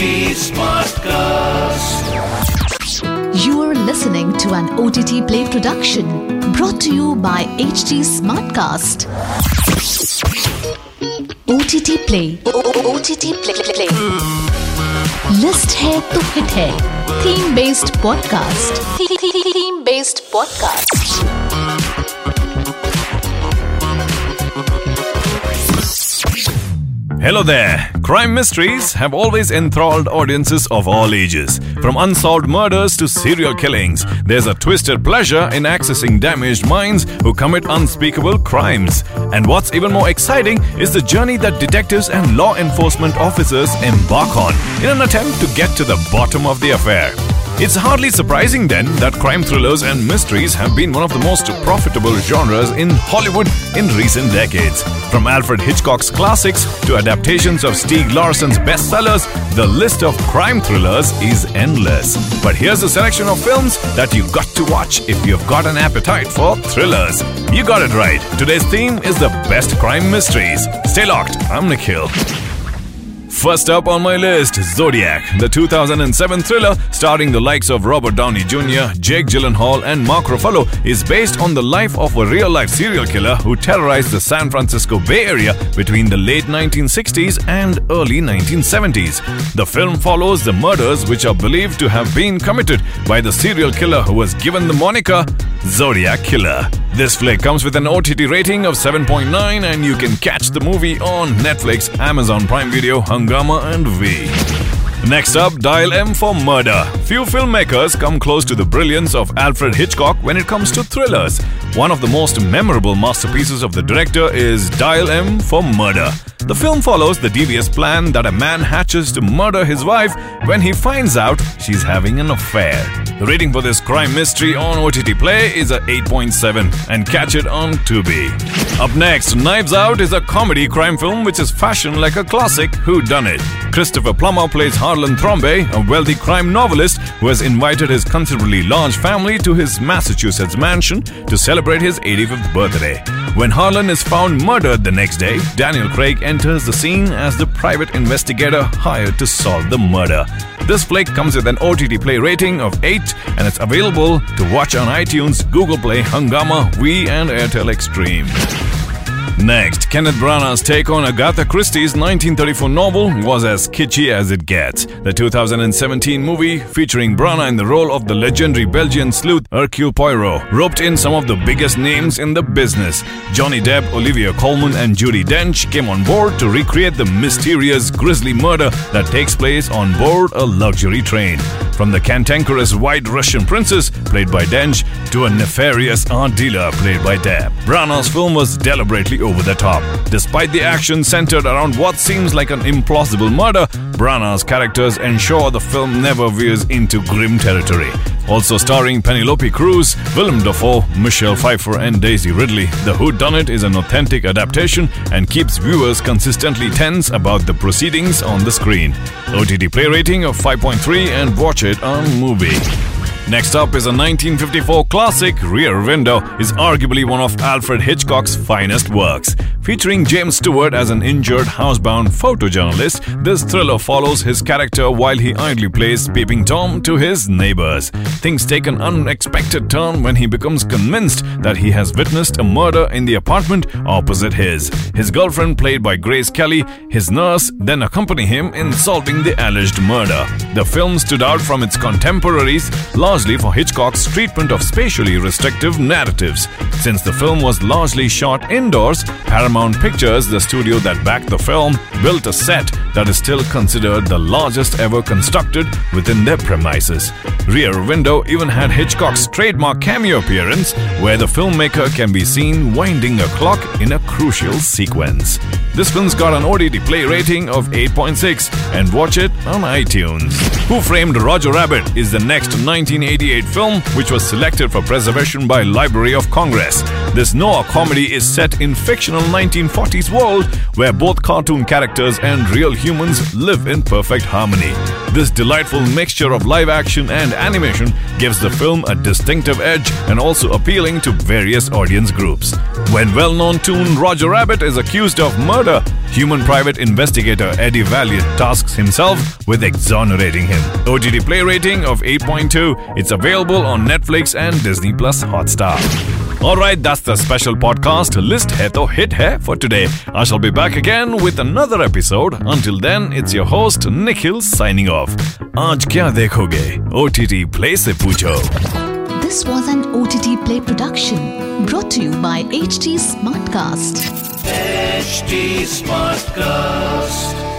HT Smartcast. You are listening to an OTT Play production brought to you by HT Smartcast. OTT Play. OTT Play. Play. List है तो hit है theme based podcast theme based podcast Hello there. Crime mysteries have always enthralled audiences of all ages. From unsolved murders to serial killings, there's a twisted pleasure in accessing damaged minds who commit unspeakable crimes. And what's even more exciting is the journey that detectives and law enforcement officers embark on in an attempt to get to the bottom of the affair. It's hardly surprising then that crime thrillers and mysteries have been one of the most profitable genres in Hollywood in recent decades. From Alfred Hitchcock's classics to adaptations of Stieg Larsson's bestsellers, the list of crime thrillers is endless. But here's a selection of films that you've got to watch if you've got an appetite for thrillers. You got it right. Today's theme is the best crime mysteries. Stay locked. I'm Nikhil. First up on my list, Zodiac, the 2007 thriller starring the likes of Robert Downey Jr., Jake Gyllenhaal, and Mark Ruffalo, is based on the life of a real life serial killer who terrorized the San Francisco Bay Area between the late 1960s and early 1970s. The film follows the murders which are believed to have been committed by the serial killer who was given the moniker Zodiac Killer. This flick comes with an OTT rating of 7.9 and you can catch the movie on Netflix, Amazon Prime Video, Hungama and Vi. Next up, Dial M for Murder. Few filmmakers come close to the brilliance of Alfred Hitchcock when it comes to thrillers. One of the most memorable masterpieces of the director is Dial M for Murder. The film follows the devious plan that a man hatches to murder his wife when he finds out she's having an affair. The rating for this crime mystery on OTT Play is a 8.7 and catch it on Tubi. Up next, Knives Out is a comedy crime film which is fashioned like a classic Who Done It. Christopher Plummer plays Harlan Thrombey, a wealthy crime novelist who has invited his considerably large family to his Massachusetts mansion to celebrate his 85th birthday. When Harlan is found murdered the next day, Daniel Craig enters the scene as the private investigator hired to solve the murder. This flick comes with an OTT Play rating of 8 and it's available to watch on iTunes, Google Play, Hungama, Vi, and Airtel Xstream. Next, Kenneth Branagh's take on Agatha Christie's 1934 novel was as kitschy as it gets. The 2017 movie, featuring Branagh in the role of the legendary Belgian sleuth Hercule Poirot, roped in some of the biggest names in the business. Johnny Depp, Olivia Colman, and Judi Dench came on board to recreate the mysterious, grisly murder that takes place on board a luxury train. From the cantankerous white Russian princess, played by Dench, to a nefarious art dealer, played by Depp. Branagh's film was deliberately over the top. Despite the action centered around what seems like an implausible murder, Branagh's characters ensure the film never veers into grim territory. Also starring Penelope Cruz, Willem Dafoe, Michelle Pfeiffer, and Daisy Ridley, The Who Done It is an authentic adaptation and keeps viewers consistently tense about the proceedings on the screen. OTT play rating of 5.3 and watch it on Movie. Next up is a 1954 classic, Rear Window, is arguably one of Alfred Hitchcock's finest works. Featuring James Stewart as an injured housebound photojournalist, this thriller follows his character while he idly plays Peeping Tom to his neighbors. Things take an unexpected turn when he becomes convinced that he has witnessed a murder in the apartment opposite his. His girlfriend, played by Grace Kelly, his nurse, then accompany him in solving the alleged murder. The film stood out from its contemporaries largely for Hitchcock's treatment of spatially restrictive narratives. Since the film was largely shot indoors, Paramount Pictures, the studio that backed the film, built a set that is still considered the largest ever constructed within their premises. Rear Window even had Hitchcock's trademark cameo appearance, where the filmmaker can be seen winding a clock in a crucial sequence. This film's got an OTT play rating of 8.6 and watch it on iTunes. Who Framed Roger Rabbit is the next 1988 film which was selected for preservation by Library of Congress. This noir comedy is set in fictional 1940s world where both cartoon characters and real humans live in perfect harmony. This delightful mixture of live action and animation gives the film a distinctive edge and also appealing to various audience groups. When well-known toon Roger Rabbit is accused of murder, human private investigator Eddie Valiant tasks himself with exonerating him. OTT play rating of 8.2. It's available on Netflix and Disney Plus Hotstar. Alright, that's the special podcast list hai to hit hai for today. I shall be back again with another episode. Until then, it's your host Nikhil signing off. Aaj kya dekhoge? OTT Play se pucho. This was an OTT Play production brought to you by HT Smartcast. HT Smartcast.